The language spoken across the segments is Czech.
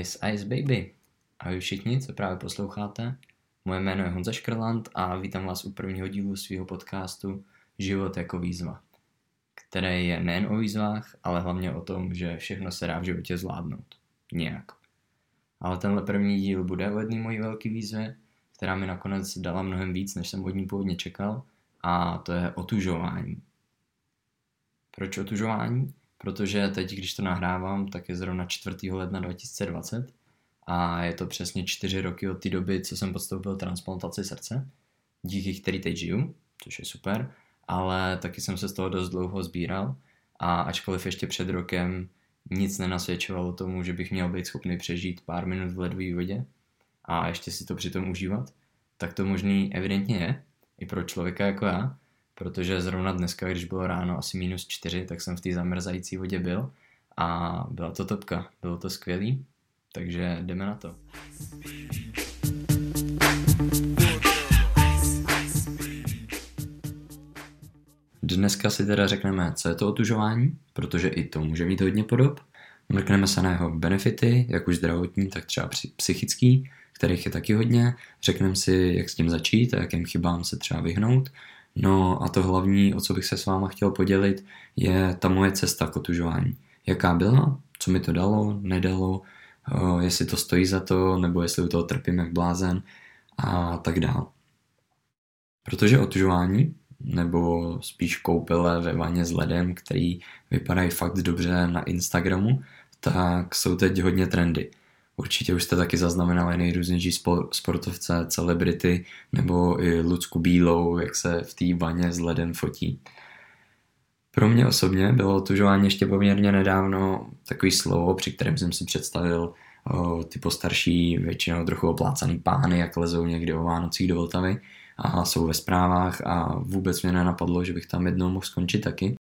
Ice Ice Baby. Ahoj všichni, co právě posloucháte. Moje jméno je Honza Škrland a vítám vás u prvního dílu svého podcastu Život jako výzva, který je nejen o výzvách, ale hlavně o tom, že všechno se dá v životě zvládnout. Nějak. Ale tenhle první díl bude o jedné mojí velké výzvě, která mi nakonec dala mnohem víc, než jsem od ní původně čekal, a to je otužování. Proč otužování? Protože teď, když to nahrávám, tak je zrovna 4. ledna 2020 a je to přesně 4 roky od té doby, co jsem podstoupil transplantaci srdce, díky který teď žiju, což je super, ale taky jsem se z toho dost dlouho sbíral a ačkoliv ještě před rokem nic nenasvědčovalo tomu, že bych měl být schopný přežít pár minut v ledové vodě a ještě si to přitom užívat, tak to možný evidentně je, i pro člověka jako já, protože zrovna dneska, když bylo ráno asi minus čtyři, tak jsem v té zamrzající vodě byl a byla to topka, bylo to skvělý, takže jdeme na to. Dneska si teda řekneme, co je to otužování, protože i to může mít hodně podob. Mrkneme se na jeho benefity, jak už zdravotní, tak třeba psychický, kterých je taky hodně. Řekneme si, jak s tím začít a jakým chybám se třeba vyhnout. No a to hlavní, o co bych se s váma chtěl podělit, je ta moje cesta k otužování. Jaká byla, co mi to dalo, nedalo, jestli to stojí za to, nebo jestli u toho trpím jak blázen a tak dál. Protože otužování, nebo spíš koupele ve vaně s ledem, který vypadají fakt dobře na Instagramu, tak jsou teď hodně trendy. Určitě už jste taky zaznamenali nejrůznější sportovce, celebrity nebo i Lucku Bílou, jak se v té vaně s ledem fotí. Pro mě osobně bylo otužování ještě poměrně nedávno takový slovo, při kterém jsem si představil o, ty postarší, většinou trochu oplácaný pány, jak lezou někdy o Vánocích do Vltavy a jsou ve zprávách a vůbec mě nenapadlo, že bych tam jednou mohl skončit taky.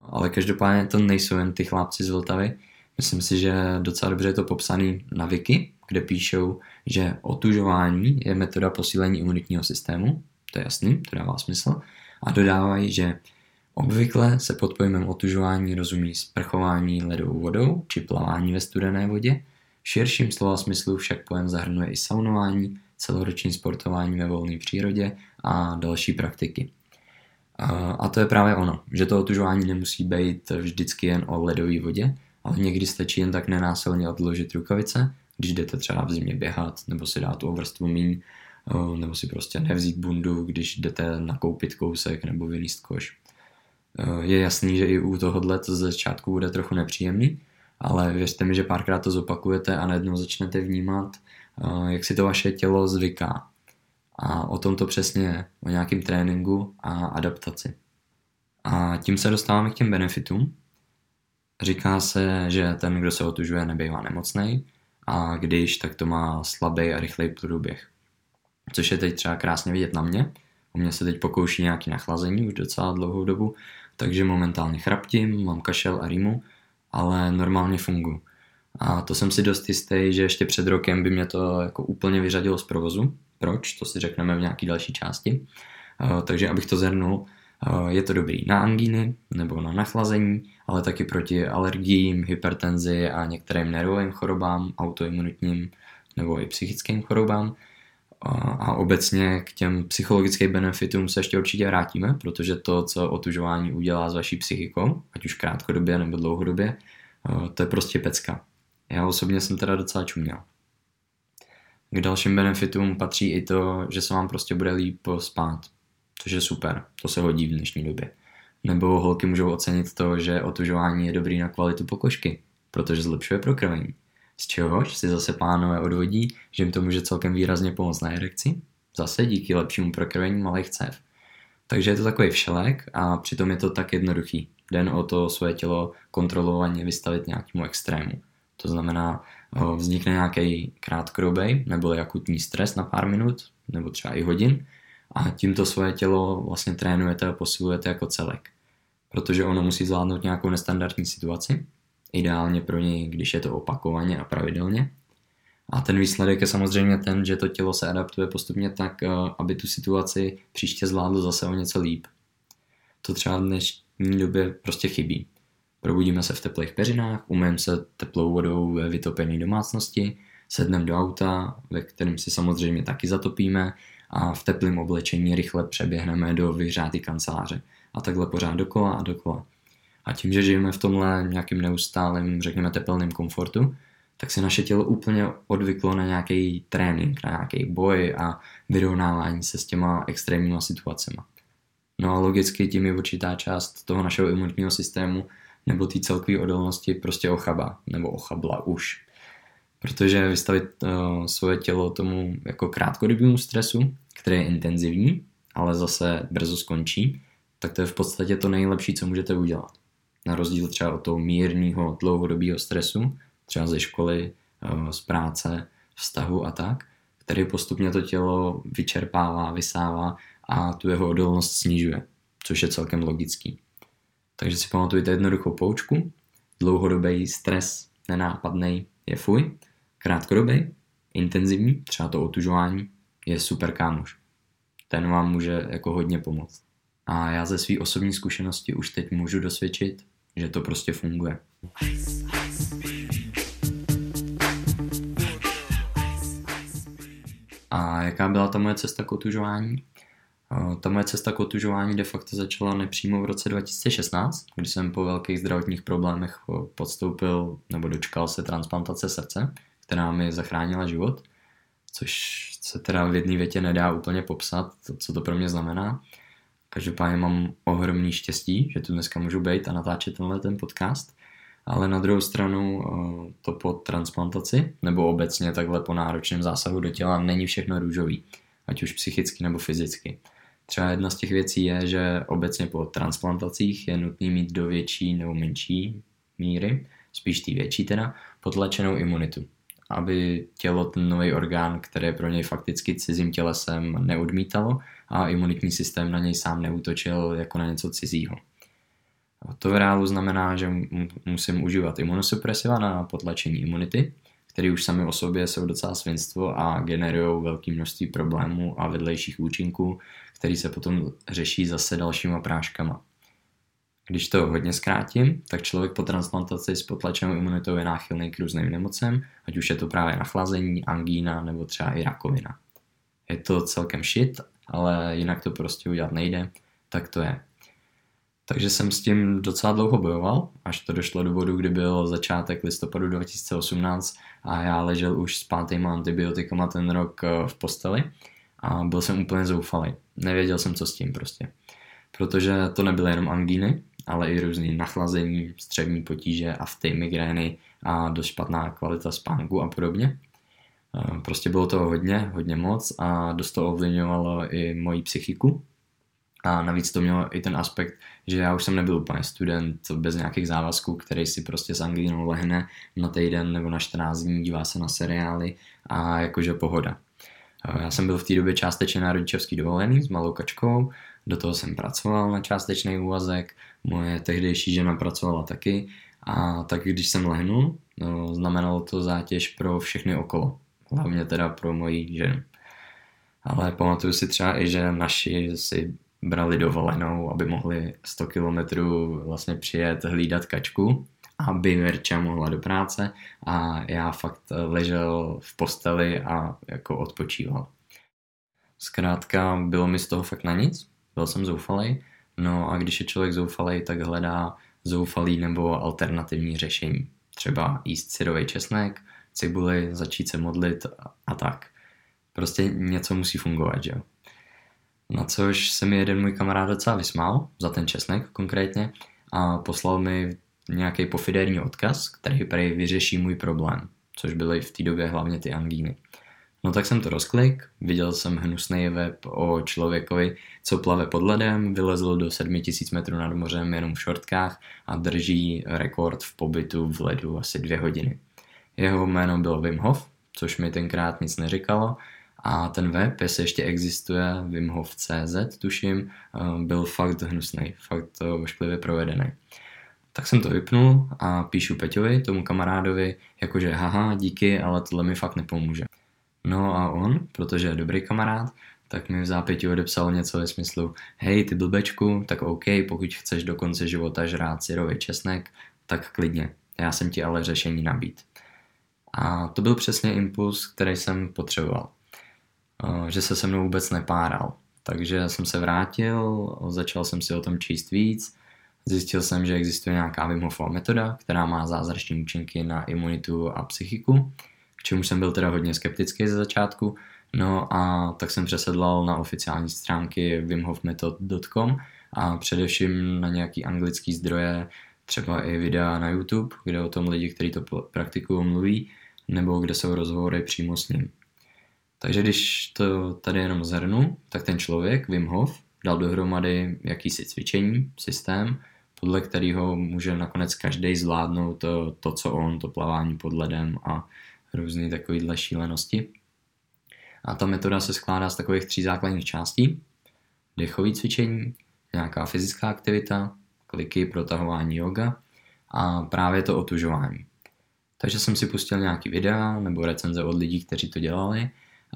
Ale každopádně to nejsou jen ty chlápci z Vltavy, Myslím si, že docela dobře je to popsaný na Wiki, kde píšou, že otužování je metoda posílení imunitního systému, to je jasný, to dává smysl, a dodávají, že obvykle se pod pojmem otužování rozumí sprchování ledovou vodou či plavání ve studené vodě, v širším slova smyslu však pojem zahrnuje i saunování, celoroční sportování ve volné přírodě a další praktiky. A to je právě ono, že to otužování nemusí být vždycky jen o ledové vodě, ale někdy stačí jen tak nenásilně odložit rukavice, když jdete třeba v zimě běhat, nebo si dát tu vrstvu míň, nebo si prostě nevzít bundu, když jdete nakoupit kousek nebo vylíst koš. Je jasný, že i u tohohle to ze začátku bude trochu nepříjemný, ale věřte mi, že párkrát to zopakujete a najednou začnete vnímat, jak si to vaše tělo zvyká. A o tom to přesně je, o nějakém tréninku a adaptaci. A tím se dostáváme k těm benefitům, Říká se, že ten, kdo se otužuje, nebývá nemocný a když, tak to má slabý a rychlej průběh. Což je teď třeba krásně vidět na mě. U mě se teď pokouší nějaký nachlazení už docela dlouhou dobu, takže momentálně chraptím, mám kašel a rýmu, ale normálně funguji. A to jsem si dost jistý, že ještě před rokem by mě to jako úplně vyřadilo z provozu. Proč? To si řekneme v nějaké další části. Takže abych to zhrnul, je to dobrý na angíny nebo na nachlazení, ale taky proti alergiím, hypertenzi a některým nervovým chorobám, autoimunitním nebo i psychickým chorobám. A obecně k těm psychologickým benefitům se ještě určitě vrátíme, protože to, co otužování udělá s vaší psychikou, ať už krátkodobě nebo dlouhodobě, to je prostě pecka. Já osobně jsem teda docela čuměl. K dalším benefitům patří i to, že se vám prostě bude líp spát, což je super, to se hodí v dnešní době. Nebo holky můžou ocenit to, že otužování je dobrý na kvalitu pokožky, protože zlepšuje prokrvení. Z čehož si zase pánové odvodí, že jim to může celkem výrazně pomoct na erekci, zase díky lepšímu prokrvení malých cév. Takže je to takový všelek a přitom je to tak jednoduchý. Den o to své tělo kontrolovaně vystavit nějakému extrému. To znamená, vznikne nějaký krátkodobý nebo akutní stres na pár minut, nebo třeba i hodin, a tímto svoje tělo vlastně trénujete a posilujete jako celek. Protože ono musí zvládnout nějakou nestandardní situaci, ideálně pro něj, když je to opakovaně a pravidelně. A ten výsledek je samozřejmě ten, že to tělo se adaptuje postupně tak, eh, aby tu situaci příště zvládlo zase o něco líp. To třeba v dnešní době prostě chybí. probudíme se v teplých peřinách, umyjeme se teplou vodou ve vytopené domácnosti, sedneme do auta, ve kterém si samozřejmě taky zatopíme a v teplém oblečení rychle přeběhneme do vyhřátý kanceláře. A takhle pořád dokola a dokola. A tím, že žijeme v tomhle nějakým neustálém, řekněme, tepelném komfortu, tak se naše tělo úplně odvyklo na nějaký trénink, na nějaký boj a vyrovnávání se s těma extrémníma situacemi. No a logicky tím je určitá část toho našeho imunitního systému nebo té celkové odolnosti prostě ochaba, nebo ochabla už. Protože vystavit uh, svoje tělo tomu jako krátkodobému stresu, který je intenzivní, ale zase brzo skončí, tak to je v podstatě to nejlepší, co můžete udělat. Na rozdíl třeba od toho mírného dlouhodobého stresu, třeba ze školy, uh, z práce, vztahu a tak, který postupně to tělo vyčerpává, vysává a tu jeho odolnost snižuje, což je celkem logický. Takže si pamatujte jednoduchou poučku. Dlouhodobý stres, nenápadný, je fuj. Krátkodobý, intenzivní, třeba to otužování, je super kámoš. Ten vám může jako hodně pomoct. A já ze své osobní zkušenosti už teď můžu dosvědčit, že to prostě funguje. A jaká byla ta moje cesta k otužování? Ta moje cesta k otužování de facto začala nepřímo v roce 2016, kdy jsem po velkých zdravotních problémech podstoupil nebo dočkal se transplantace srdce, která mi zachránila život, což se teda v jedné větě nedá úplně popsat, co to pro mě znamená. Každopádně mám ohromný štěstí, že tu dneska můžu být a natáčet tenhle ten podcast, ale na druhou stranu to po transplantaci nebo obecně takhle po náročném zásahu do těla není všechno růžový, ať už psychicky nebo fyzicky. Třeba jedna z těch věcí je, že obecně po transplantacích je nutný mít do větší nebo menší míry, spíš ty větší teda, potlačenou imunitu, aby tělo ten nový orgán, který je pro něj fakticky cizím tělesem, neodmítalo a imunitní systém na něj sám neútočil jako na něco cizího. To v reálu znamená, že musím užívat imunosupresiva na potlačení imunity, které už sami o sobě jsou docela svinstvo a generují velké množství problémů a vedlejších účinků, který se potom řeší zase dalšíma práškama. Když to hodně zkrátím, tak člověk po transplantaci s potlačenou imunitou je náchylný k různým nemocem, ať už je to právě nachlazení, angína nebo třeba i rakovina. Je to celkem shit, ale jinak to prostě udělat nejde, tak to je. Takže jsem s tím docela dlouho bojoval, až to došlo do bodu, kdy byl začátek listopadu 2018 a já ležel už s pátýma antibiotikama ten rok eh, v posteli a byl jsem úplně zoufalý. Nevěděl jsem, co s tím prostě. Protože to nebyly jenom angíny, ale i různé nachlazení, střevní potíže, afty, migrény a dost špatná kvalita spánku a podobně. Eh, prostě bylo toho hodně, hodně moc a dost to ovlivňovalo i moji psychiku. A navíc to mělo i ten aspekt, že já už jsem nebyl úplně student bez nějakých závazků, který si prostě s angínou lehne na týden nebo na 14 dní, dívá se na seriály a jakože pohoda. Eh, já jsem byl v té době částečně na rodičovský dovolený s malou kačkou, do toho jsem pracoval na částečný úvazek, moje tehdejší žena pracovala taky. A tak když jsem lehnul, no, znamenalo to zátěž pro všechny okolo, hlavně teda pro moji ženu. Ale pamatuju si třeba i, že naši si brali dovolenou, aby mohli 100 kilometrů vlastně přijet hlídat kačku aby Mirča mohla do práce. A já fakt ležel v posteli a jako odpočíval. Zkrátka bylo mi z toho fakt na nic, byl jsem zoufalý, no a když je člověk zoufalý, tak hledá zoufalý nebo alternativní řešení. Třeba jíst syrový česnek, cibuli, začít se modlit a tak. Prostě něco musí fungovat, že jo. Na což se mi jeden můj kamarád docela vysmál, za ten česnek konkrétně, a poslal mi nějaký pofiderní odkaz, který prý vyřeší můj problém, což byly v té době hlavně ty angíny. No tak jsem to rozklik, viděl jsem hnusný web o člověkovi, co plave pod ledem, vylezl do 7000 metrů nad mořem jenom v šortkách a drží rekord v pobytu v ledu asi dvě hodiny. Jeho jméno bylo Wim Hof, což mi tenkrát nic neříkalo, a ten web, jestli ještě existuje, wimhof.cz tuším, eh, byl fakt hnusný, fakt ošklivě provedený. Tak jsem to vypnul a píšu Peťovi, tomu kamarádovi, jakože haha, díky, ale tohle mi fakt nepomůže. No a on, protože je dobrý kamarád, tak mi v zápěti odepsal něco ve smyslu hej ty blbečku, tak OK, pokud chceš do konce života žrát syrový česnek, tak klidně. Já jsem ti ale řešení nabít. A to byl přesně impuls, který jsem potřeboval. Eh, že se se mnou vůbec nepáral. Takže jsem se vrátil, začal jsem si o tom číst víc, zjistil jsem, že existuje nějaká Wim metoda, která má zázračné účinky na imunitu a psychiku, k čemu jsem byl teda hodně skeptický ze začátku, no a tak jsem přesedlal na oficiální stránky wimhofmethod.com a především na nějaký anglický zdroje, třeba i videa na YouTube, kde o tom lidi, kteří to praktikují, mluví, nebo kde jsou rozhovory přímo s ním. Takže když to tady jenom zhrnu, tak ten člověk, Wim Hof, dal dohromady jakýsi cvičení, systém, podle kterého může nakonec každý zvládnout to, to, co on, to plavání pod ledem a různé takovéhle šílenosti. A ta metoda se skládá z takových tří základních částí. Dechové cvičení, nějaká fyzická aktivita, kliky, protahování yoga a právě to otužování. Takže jsem si pustil nějaký videa nebo recenze od lidí, kteří to dělali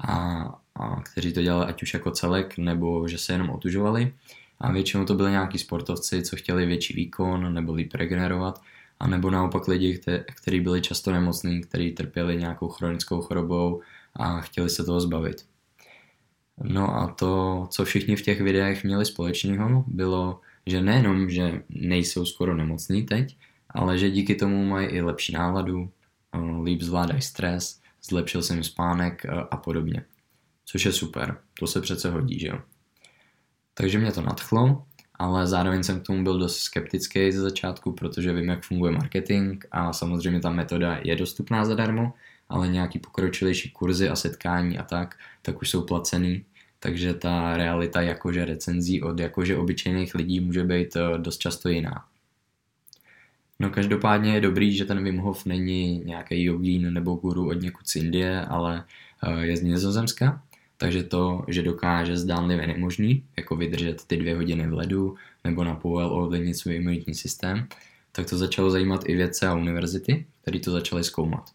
a, a kteří to dělali ať už jako celek, nebo že se jenom otužovali. A většinou to byli nějaký sportovci, co chtěli větší výkon nebo líp regenerovat, a nebo naopak lidi, kteří byli často nemocní, kteří trpěli nějakou chronickou chorobou a chtěli se toho zbavit. No a to, co všichni v těch videích měli společného, bylo, že nejenom, že nejsou skoro nemocní teď, ale že díky tomu mají i lepší náladu, líp zvládají stres, zlepšil jsem spánek a podobně. Což je super, to se přece hodí, že jo. Takže mě to nadchlo, ale zároveň jsem k tomu byl dost skeptický ze začátku, protože vím, jak funguje marketing a samozřejmě ta metoda je dostupná zadarmo, ale nějaký pokročilejší kurzy a setkání a tak, tak už jsou placený, takže ta realita jakože recenzí od jakože obyčejných lidí může být eh, dost často jiná. No každopádně je dobrý, že ten Wim Hof není nějaký jogín nebo guru od někud z Indie, ale eh, je z Nizozemska, takže to, že dokáže zdánlivě nemožný, jako vydržet ty dvě hodiny v ledu nebo na povel ovlivnit svůj imunitní systém, tak to začalo zajímat i vědce a univerzity, který to začaly zkoumat.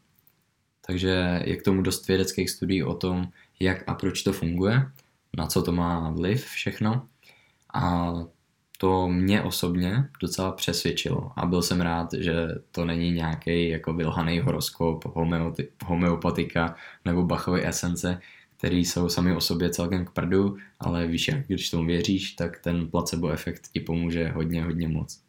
Takže je k tomu dost vědeckých studií o tom, jak a proč to funguje, na co to má vliv všechno. A to mě osobně docela přesvědčilo a byl jsem rád, že to není nějaký jako vylhaný horoskop, homeopatika nebo Bachovy esence, který jsou sami o sobě celkem k prdu, ale víš, jak když tomu věříš, tak ten placebo efekt ti pomůže hodně, hodně moc.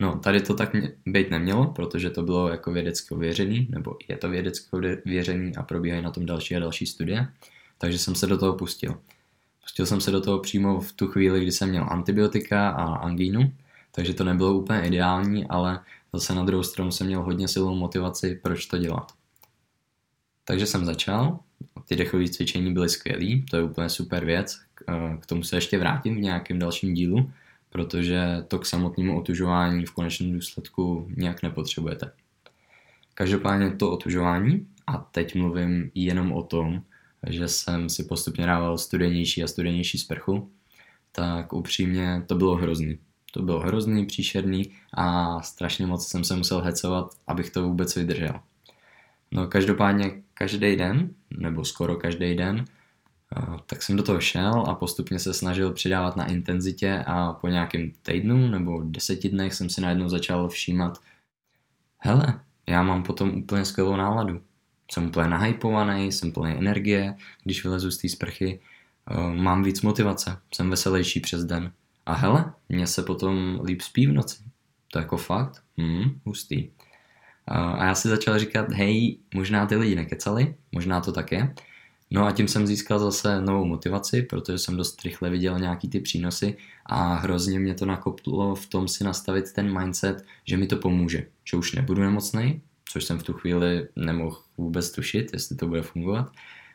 No, tady to tak být nemělo, protože to bylo jako vědecké ověřený, nebo je to vědecké ověřený a probíhají na tom další a další studie, takže jsem se do toho pustil. Pustil jsem se do toho přímo v tu chvíli, kdy jsem měl antibiotika a angínu, takže to nebylo úplně ideální, ale zase na druhou stranu jsem měl hodně silnou motivaci, proč to dělat. Takže jsem začal, ty dechové cvičení byly skvělý, to je úplně super věc, k tomu se ještě vrátím v nějakém dalším dílu, protože to k samotnému otužování v konečném důsledku nějak nepotřebujete. Každopádně to otužování, a teď mluvím jenom o tom, že jsem si postupně dával studenější a studenější sprchu, tak upřímně to bylo hrozný. To bylo hrozný, příšerný a strašně moc jsem se musel hecovat, abych to vůbec vydržel. No každopádně každý den, nebo skoro každý den, tak jsem do toho šel a postupně se snažil přidávat na intenzitě a po nějakém týdnu nebo deseti dnech jsem si najednou začal všímat, hele, já mám potom úplně skvělou náladu. Jsem úplně nahypovaný, jsem plný energie, když vylezu z té sprchy, mám víc motivace, jsem veselější přes den. A hele, mně se potom líp spí v noci. To je jako fakt? Hmm, hustý. A já si začal říkat, hej, možná ty lidi nekecali, možná to tak je. No a tím jsem získal zase novou motivaci, protože jsem dost rychle viděl nějaký ty přínosy a hrozně mě to nakoplo v tom si nastavit ten mindset, že mi to pomůže, že už nebudu nemocný, což jsem v tu chvíli nemohl vůbec tušit, jestli to bude fungovat,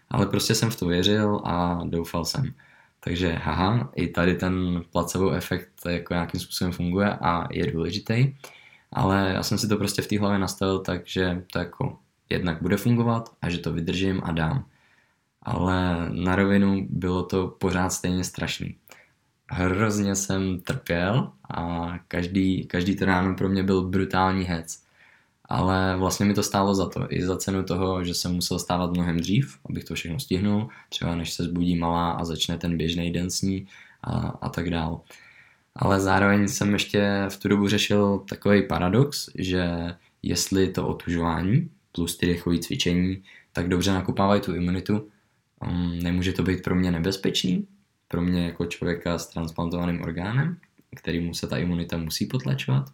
ale prostě jsem v to věřil a doufal jsem. Takže haha, i tady ten placebo efekt jako nějakým způsobem funguje a je důležitý ale já jsem si to prostě v té hlavě nastavil tak, že to jako jednak bude fungovat a že to vydržím a dám. Ale na rovinu bylo to pořád stejně strašný. Hrozně jsem trpěl a každý, každý to ráno pro mě byl brutální hec. Ale vlastně mi to stálo za to, i za cenu toho, že jsem musel stávat mnohem dřív, abych to všechno stihnul, třeba než se zbudí malá a začne ten běžný den s ní a, a tak dál. Ale zároveň jsem ještě v tu dobu řešil takový paradox, že jestli to otužování plus ty dechové cvičení tak dobře nakupávají tu imunitu, um, nemůže to být pro mě nebezpečný, pro mě jako člověka s transplantovaným orgánem, kterýmu se ta imunita musí potlačovat.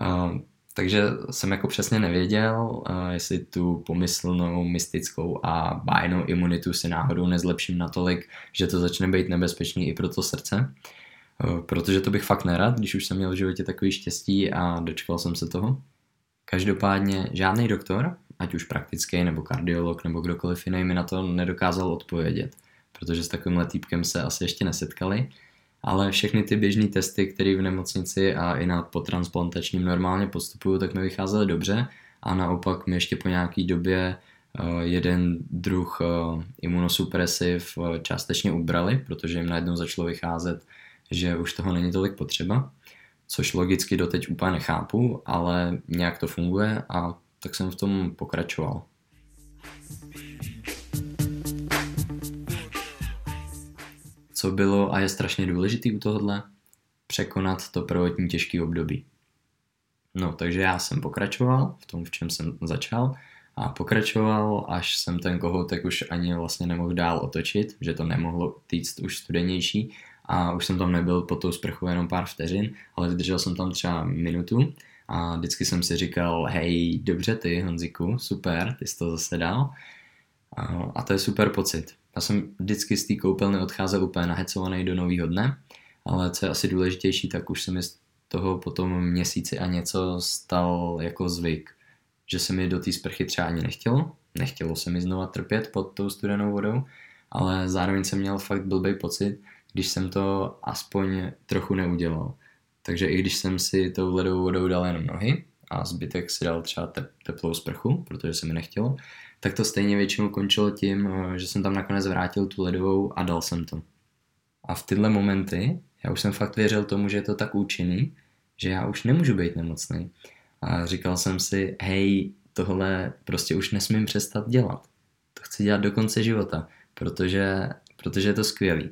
Uh, takže jsem jako přesně nevěděl, uh, jestli tu pomyslnou, mystickou a bájnou imunitu si náhodou nezlepším natolik, že to začne být nebezpečný i pro to srdce. Uh, protože to bych fakt nerad, když už jsem měl v životě takový štěstí a dočkal jsem se toho. Každopádně žádný doktor, ať už praktický nebo kardiolog nebo kdokoliv jiný mi na to nedokázal odpovědět, protože s takovýmhle týpkem se asi ještě nesetkali, ale všechny ty běžné testy, které v nemocnici a i na potransplantačním normálně postupují, tak mi vycházely dobře a naopak mi ještě po nějaký době eh, jeden druh eh, imunosupresiv eh, částečně ubrali, protože jim najednou začalo vycházet, že už toho není tolik potřeba, což logicky doteď úplně nechápu, ale nějak to funguje a tak jsem v tom pokračoval. Co bylo a je strašně důležitý u tohohle? Překonat to prvotní těžký období. No, takže já jsem pokračoval v tom, v čem jsem začal a pokračoval, až jsem ten kohoutek už ani vlastně nemohl dál otočit, že to nemohlo týct už studenější a už jsem tam nebyl pod tou sprchou jenom pár vteřin, ale vydržel jsem tam třeba minutu a vždycky jsem si říkal, hej, dobře ty Honziku, super, ty jsi to zase dal a, a to je super pocit. Já jsem vždycky z té koupelny odcházel úplně nahecovaný do nového dne, ale co je asi důležitější, tak už se mi z toho potom měsíci a něco stal jako zvyk. Že se mi do té sprchy třeba ani nechtělo, nechtělo se mi znova trpět pod tou studenou vodou, ale zároveň jsem měl fakt blbý pocit, když jsem to aspoň trochu neudělal. Takže i když jsem si tou ledovou vodou dal jenom nohy a zbytek si dal třeba teplou sprchu, protože se mi nechtělo, tak to stejně většinou končilo tím, eh, že jsem tam nakonec vrátil tu ledovou a dal jsem to. A v tyhle momenty já už jsem fakt věřil tomu, že je to tak účinný, že já už nemůžu být nemocný. A říkal jsem si, hej, tohle prostě už nesmím přestat dělat. To chci dělat do konce života, protože, protože je to skvělý.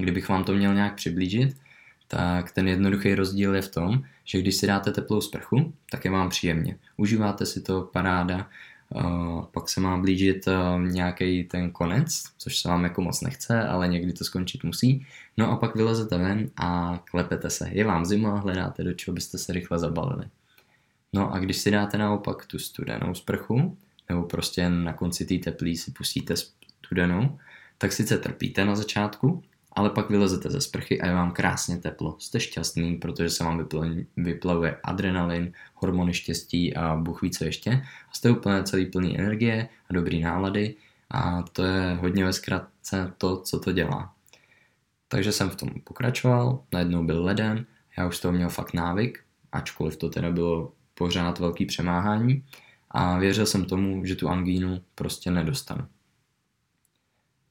Kdybych vám to měl nějak přiblížit, tak ten jednoduchý rozdíl je v tom, že když si dáte teplou sprchu, tak je vám příjemně. Užíváte si to, paráda, Uh, pak se má blížit uh, nějaký ten konec, což se vám jako moc nechce, ale někdy to skončit musí. No a pak vylezete ven a klepete se. Je vám zima, hledáte do čeho byste se rychle zabalili. No a když si dáte naopak tu studenou sprchu, nebo prostě na konci té teplý si pustíte studenou, tak sice trpíte na začátku, ale pak vylezete ze sprchy a je vám krásně teplo. Jste šťastný, protože se vám vyplavuje adrenalin, hormony štěstí a bůh co ještě. A jste úplně celý plný energie a dobrý nálady a to je hodně ve zkratce to, co to dělá. Takže jsem v tom pokračoval, najednou byl leden, já už z toho měl fakt návyk, ačkoliv to teda bylo pořád velký přemáhání a věřil jsem tomu, že tu angínu prostě nedostanu.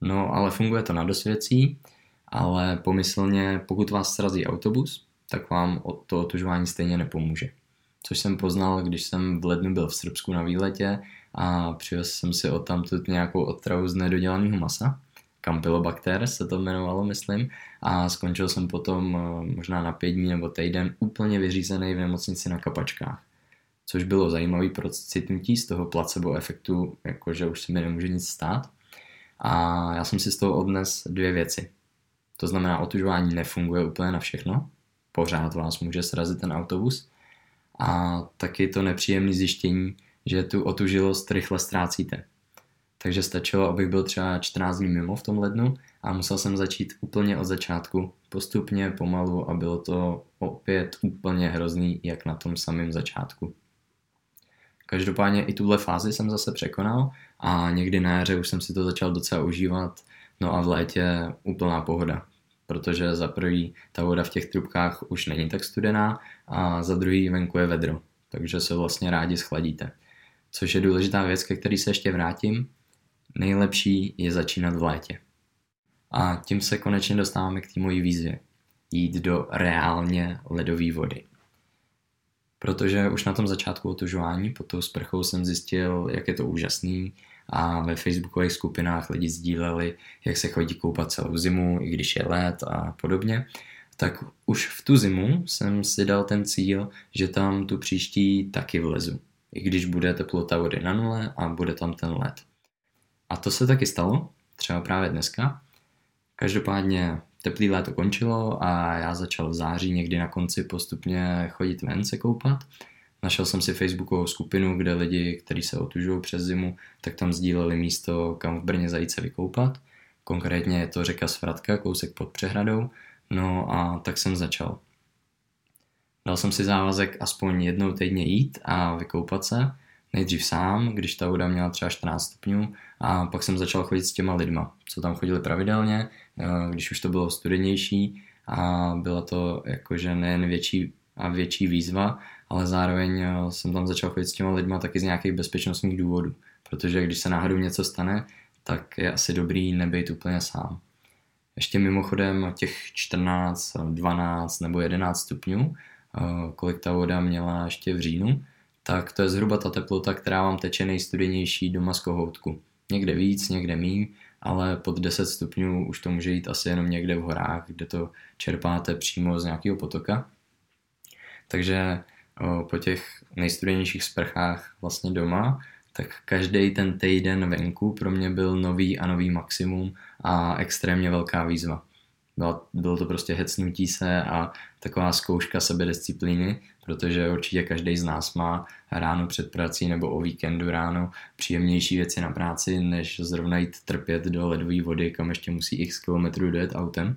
No ale funguje to na dosvěcí, ale pomyslně, pokud vás srazí autobus, tak vám to otužování stejně nepomůže. Což jsem poznal, když jsem v lednu byl v Srbsku na výletě a přivez jsem si od tamtud nějakou otravu z nedodělaného masa. Campylobacter se to jmenovalo, myslím, a skončil jsem potom eh, možná na pět dní nebo týden úplně vyřízený v nemocnici na kapačkách. Což bylo zajímavé pro citnutí z toho placebo efektu, jakože už se mi nemůže nic stát. A já jsem si z toho odnes dvě věci. To znamená, otužování nefunguje úplně na všechno. Pořád vás může srazit ten autobus. A taky to nepříjemné zjištění, že tu otužilost rychle ztrácíte. Takže stačilo, abych byl třeba 14 dní mimo v tom lednu a musel jsem začít úplně od začátku, postupně, pomalu a bylo to opět úplně hrozný, jak na tom samém začátku. Každopádně i tuhle fázi jsem zase překonal a někdy na jaře už jsem si to začal docela užívat, no a v létě úplná pohoda protože za prvý ta voda v těch trubkách už není tak studená a za druhý venku je vedro, takže se vlastně rádi schladíte. Což je důležitá věc, ke který se ještě vrátím. Nejlepší je začínat v létě. A tím se konečně dostáváme k té mojí výzvě. Jít do reálně ledové vody. Protože už na tom začátku otužování pod tou sprchou jsem zjistil, jak je to úžasný, a ve facebookových skupinách lidi sdíleli, jak se chodí koupat celou zimu, i když je let a podobně. tak už v tu zimu jsem si dal ten cíl, že tam tu příští taky vlezu. I když bude teplota vody na nule a bude tam ten led. A to se taky stalo, třeba právě dneska. Každopádně teplý léto končilo a já začal v září někdy na konci postupně chodit ven se koupat. Našel jsem si facebookovou skupinu, kde lidi, kteří se otužují přes zimu, tak tam sdíleli místo, kam v Brně zajít se vykoupat. Konkrétně je to řeka Svratka, kousek pod přehradou. No a tak jsem začal. Dal jsem si závazek aspoň jednou týdně jít a vykoupat se, nejdřív sám, když ta voda měla třeba 14 stupňů a pak jsem začal chodit s těma lidma, co tam chodili pravidelně, eh, když už to bylo studenější a byla to jakože nejen větší a větší výzva, ale zároveň eh, jsem tam začal chodit s těma lidma taky z nějakých bezpečnostních důvodů, protože když se náhodou něco stane, tak je asi dobrý nebejt úplně sám. Ještě mimochodem těch 14, 12 nebo 11 stupňů, eh, kolik ta voda měla ještě v říjnu, tak to je zhruba ta teplota, která vám teče nejstudenější doma z kohoutku. Někde víc, někde míň, ale pod 10 stupňů už to může jít asi jenom někde v horách, kde to čerpáte přímo z nějakého potoka. Takže po těch nejstudenějších sprchách vlastně doma, tak každý ten týden venku pro mě byl nový a nový maximum a extrémně velká výzva. Bylo, bylo to prostě hecnutí se a taková zkouška sebedisciplíny, protože určitě každý z nás má ráno před prací nebo o víkendu ráno příjemnější věci na práci, než zrovna jít trpět do ledové vody, kam ještě musí x kilometrů dojet autem.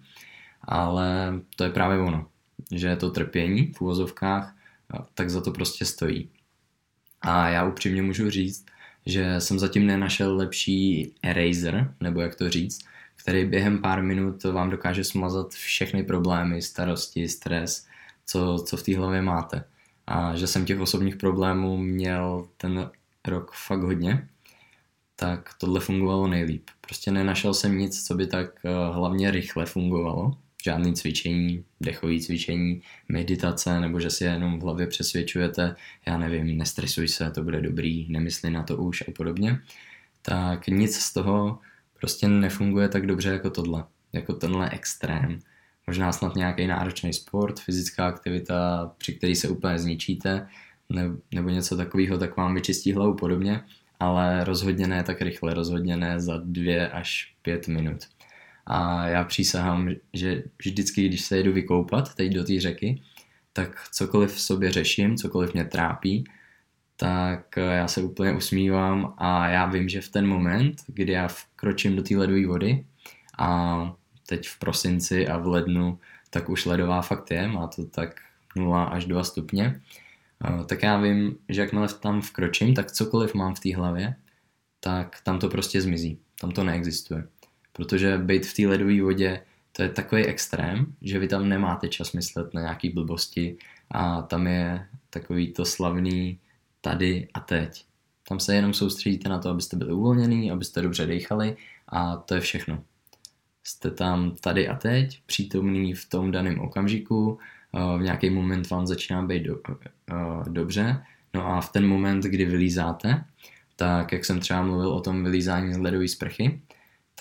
Ale to je právě ono, že to trpění v úvozovkách, tak za to prostě stojí. A já upřímně můžu říct, že jsem zatím nenašel lepší eraser, nebo jak to říct, který během pár minut vám dokáže smazat všechny problémy, starosti, stres, co, co v té hlavě máte. A že jsem těch osobních problémů měl ten rok fakt hodně, tak tohle fungovalo nejlíp. Prostě nenašel jsem nic, co by tak eh, hlavně rychle fungovalo. Žádný cvičení, dechové cvičení, meditace, nebo že si jenom v hlavě přesvědčujete, já nevím, nestresuj se, to bude dobrý, nemysli na to už a podobně. Tak nic z toho prostě nefunguje tak dobře jako tohle, jako tenhle extrém. Možná snad nějaký náročný sport, fyzická aktivita, při který se úplně zničíte, nebo něco takového, tak vám vyčistí hlavu podobně, ale rozhodně ne tak rychle, rozhodně ne za dvě až pět minut. A já přísahám, že vždycky, když se jedu vykoupat teď do té řeky, tak cokoliv v sobě řeším, cokoliv mě trápí, tak já se úplně usmívám a já vím, že v ten moment, kdy já vkročím do té ledové vody a teď v prosinci a v lednu, tak už ledová fakt je, má to tak 0 až 2 stupně, tak já vím, že jakmile tam vkročím, tak cokoliv mám v té hlavě, tak tam to prostě zmizí, tam to neexistuje. Protože být v té ledové vodě, to je takový extrém, že vy tam nemáte čas myslet na nějaký blbosti a tam je takový to slavný tady a teď. Tam se jenom soustředíte na to, abyste byli uvolnění, abyste dobře dechali a to je všechno. Jste tam tady a teď, přítomný v tom daném okamžiku, eh, v nějaký moment vám začíná být do, eh, dobře, no a v ten moment, kdy vylízáte, tak jak jsem třeba mluvil o tom vylízání z ledové sprchy,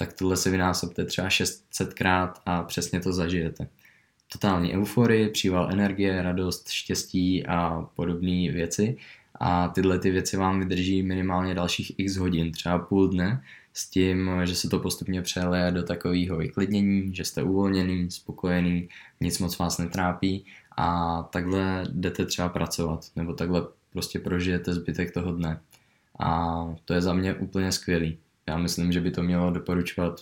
tak tohle se vynásobte třeba 600krát a přesně to zažijete. Totální euforie, příval energie, radost, štěstí a podobné věci a tyhle ty věci vám vydrží minimálně dalších x hodin, třeba půl dne, s tím, že se to postupně přeleje do takového vyklidnění, že jste uvolněný, spokojený, nic moc vás netrápí a takhle jdete třeba pracovat, nebo takhle prostě prožijete zbytek toho dne. A to je za mě úplně skvělý. Já myslím, že by to mělo doporučovat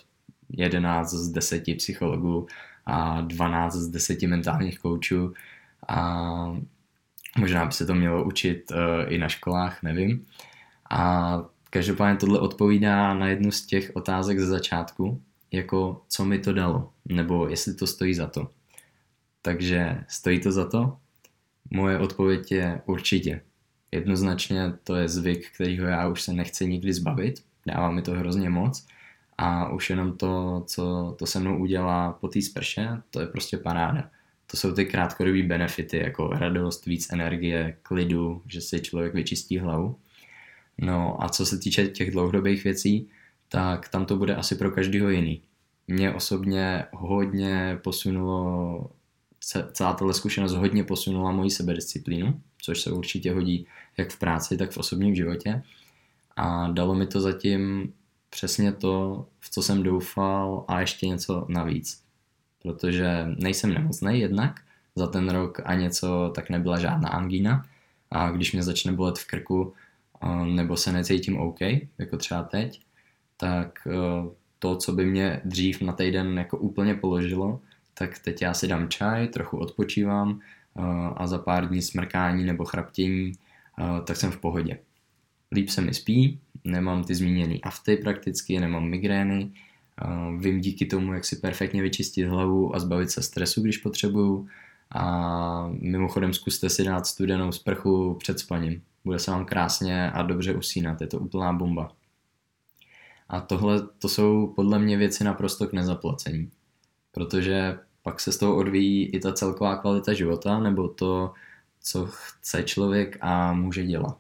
11 z 10 psychologů a 12 z 10 mentálních koučů a Možná by se to mělo učit uh, i na školách, nevím. A každopádně tohle odpovídá na jednu z těch otázek ze začátku, jako co mi to dalo, nebo jestli to stojí za to. Takže stojí to za to? Moje odpověď je určitě. Jednoznačně to je zvyk, kterýho já už se nechci nikdy zbavit, dává mi to hrozně moc a už jenom to, co to se mnou udělá po té sprše, to je prostě paráda to jsou ty krátkodobé benefity, jako radost, víc energie, klidu, že si člověk vyčistí hlavu. No a co se týče těch dlouhodobých věcí, tak tam to bude asi pro každého jiný. Mě osobně hodně posunulo celá tato zkušenost hodně posunula moji sebedisciplínu, což se určitě hodí jak v práci, tak v osobním životě. A dalo mi to zatím přesně to, v co jsem doufal a ještě něco navíc. Protože nejsem nemocný jednak, za ten rok a něco tak nebyla žádná angína a když mě začne bolet v krku nebo se necítím OK, jako třeba teď, tak to, co by mě dřív na týden jako úplně položilo, tak teď já si dám čaj, trochu odpočívám a za pár dní smrkání nebo chraptění, tak jsem v pohodě. Líp se mi spí, nemám ty zmíněné afty prakticky, nemám migrény, vím díky tomu, jak si perfektně vyčistit hlavu a zbavit se stresu, když potřebuju. A mimochodem zkuste si dát studenou sprchu před spaním. Bude se vám krásně a dobře usínat, je to úplná bomba. A tohle to jsou podle mě věci naprosto k nezaplacení. Protože pak se z toho odvíjí i ta celková kvalita života, nebo to, co chce člověk a může dělat.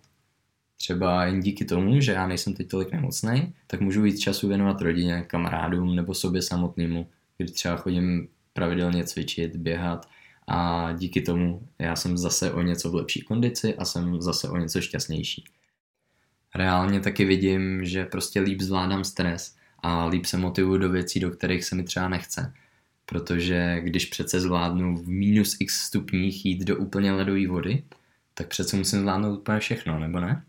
Třeba jen díky tomu, že já nejsem teď tolik nemocný, tak můžu víc času věnovat rodině, kamarádům nebo sobě samotnému, kdy třeba chodím pravidelně cvičit, běhat a díky tomu já jsem zase o něco v lepší kondici a jsem zase o něco šťastnější. Reálně taky vidím, že prostě líp zvládám stres a líp se motivuju do věcí, do kterých se mi třeba nechce. Protože když přece zvládnu v minus x stupních jít do úplně ledové vody, tak přece musím zvládnout úplně všechno, nebo ne?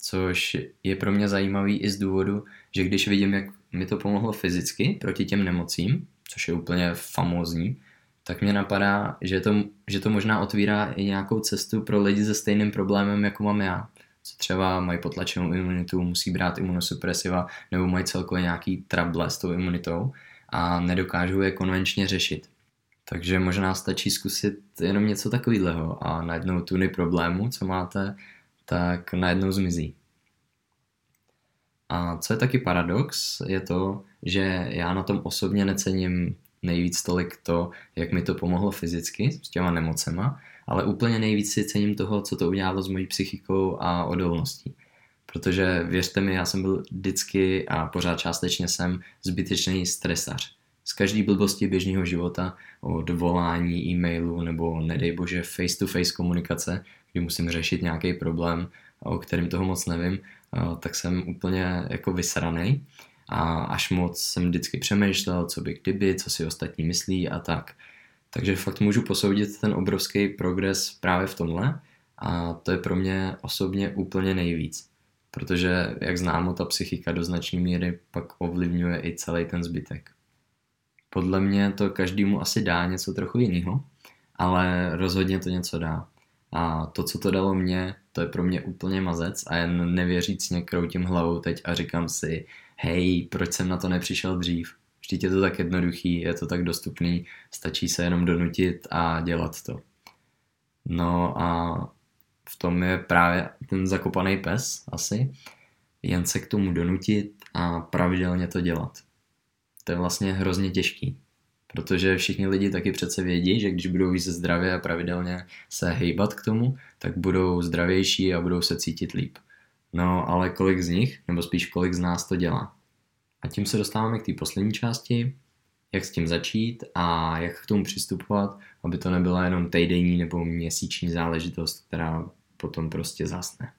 Což je pro mě zajímavý i z důvodu, že když vidím, jak mi to pomohlo fyzicky proti těm nemocím, což je úplně famózní, tak mě napadá, že to, že to možná otvírá i nějakou cestu pro lidi se stejným problémem, jako mám já. Co třeba mají potlačenou imunitu, musí brát imunosupresiva, nebo mají celkově nějaký trable s tou imunitou a nedokážou je konvenčně řešit. Takže možná stačí zkusit jenom něco takového a najednou tuny problému, co máte, tak najednou zmizí. A co je taky paradox, je to, že já na tom osobně necením nejvíc tolik to, jak mi to pomohlo fyzicky s těma nemocema, ale úplně nejvíc si cením toho, co to udělalo s mojí psychikou a odolností. Protože věřte mi, já jsem byl vždycky a pořád částečně jsem zbytečný stresař. Z každý blbosti běžného života, od volání, e-mailu nebo nedej bože face-to-face komunikace, kdy musím řešit nějaký problém, o kterém toho moc nevím, tak jsem úplně jako vysraný a až moc jsem vždycky přemýšlel, co by kdyby, co si ostatní myslí a tak. Takže fakt můžu posoudit ten obrovský progres právě v tomhle a to je pro mě osobně úplně nejvíc. Protože, jak známo, ta psychika do značné míry pak ovlivňuje i celý ten zbytek. Podle mě to každému asi dá něco trochu jiného, ale rozhodně to něco dá. A to, co to dalo mně, to je pro mě úplně mazec a jen nevěřícně kroutím hlavou teď a říkám si, hej, proč jsem na to nepřišel dřív? Vždyť je to tak jednoduchý, je to tak dostupný, stačí se jenom donutit a dělat to. No a v tom je právě ten zakopaný pes asi, jen se k tomu donutit a pravidelně to dělat. To je vlastně hrozně těžký, protože všichni lidi taky přece vědí, že když budou víc zdravě a pravidelně se hejbat k tomu, tak budou zdravější a budou se cítit líp. No ale kolik z nich, nebo spíš kolik z nás to dělá? A tím se dostáváme k té poslední části, jak s tím začít a jak k tomu přistupovat, aby to nebyla jenom týdenní nebo měsíční záležitost, která potom prostě zasne.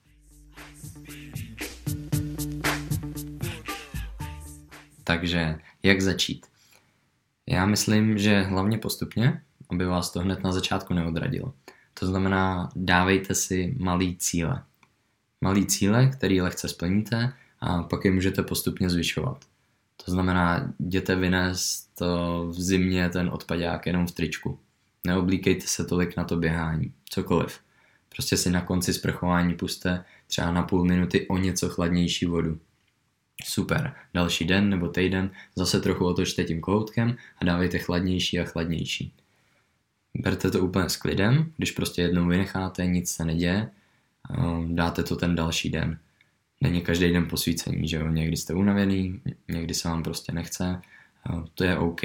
Takže jak začít? Já myslím, že hlavně postupně, aby vás to hned na začátku neodradilo. To znamená, dávejte si malý cíle. Malý cíle, který lehce splníte a pak je můžete postupně zvyšovat. To znamená, jděte vynést v zimě ten odpadák jenom v tričku. Neoblíkejte se tolik na to běhání, cokoliv. Prostě si na konci sprchování puste třeba na půl minuty o něco chladnější vodu. Super, další den nebo týden zase trochu otočte tím kohoutkem a dávejte chladnější a chladnější. Berte to úplně s klidem, když prostě jednou vynecháte, nic se neděje, dáte to ten další den. Není každý den posvícení, že jo, někdy jste unavený, někdy se vám prostě nechce, to je OK.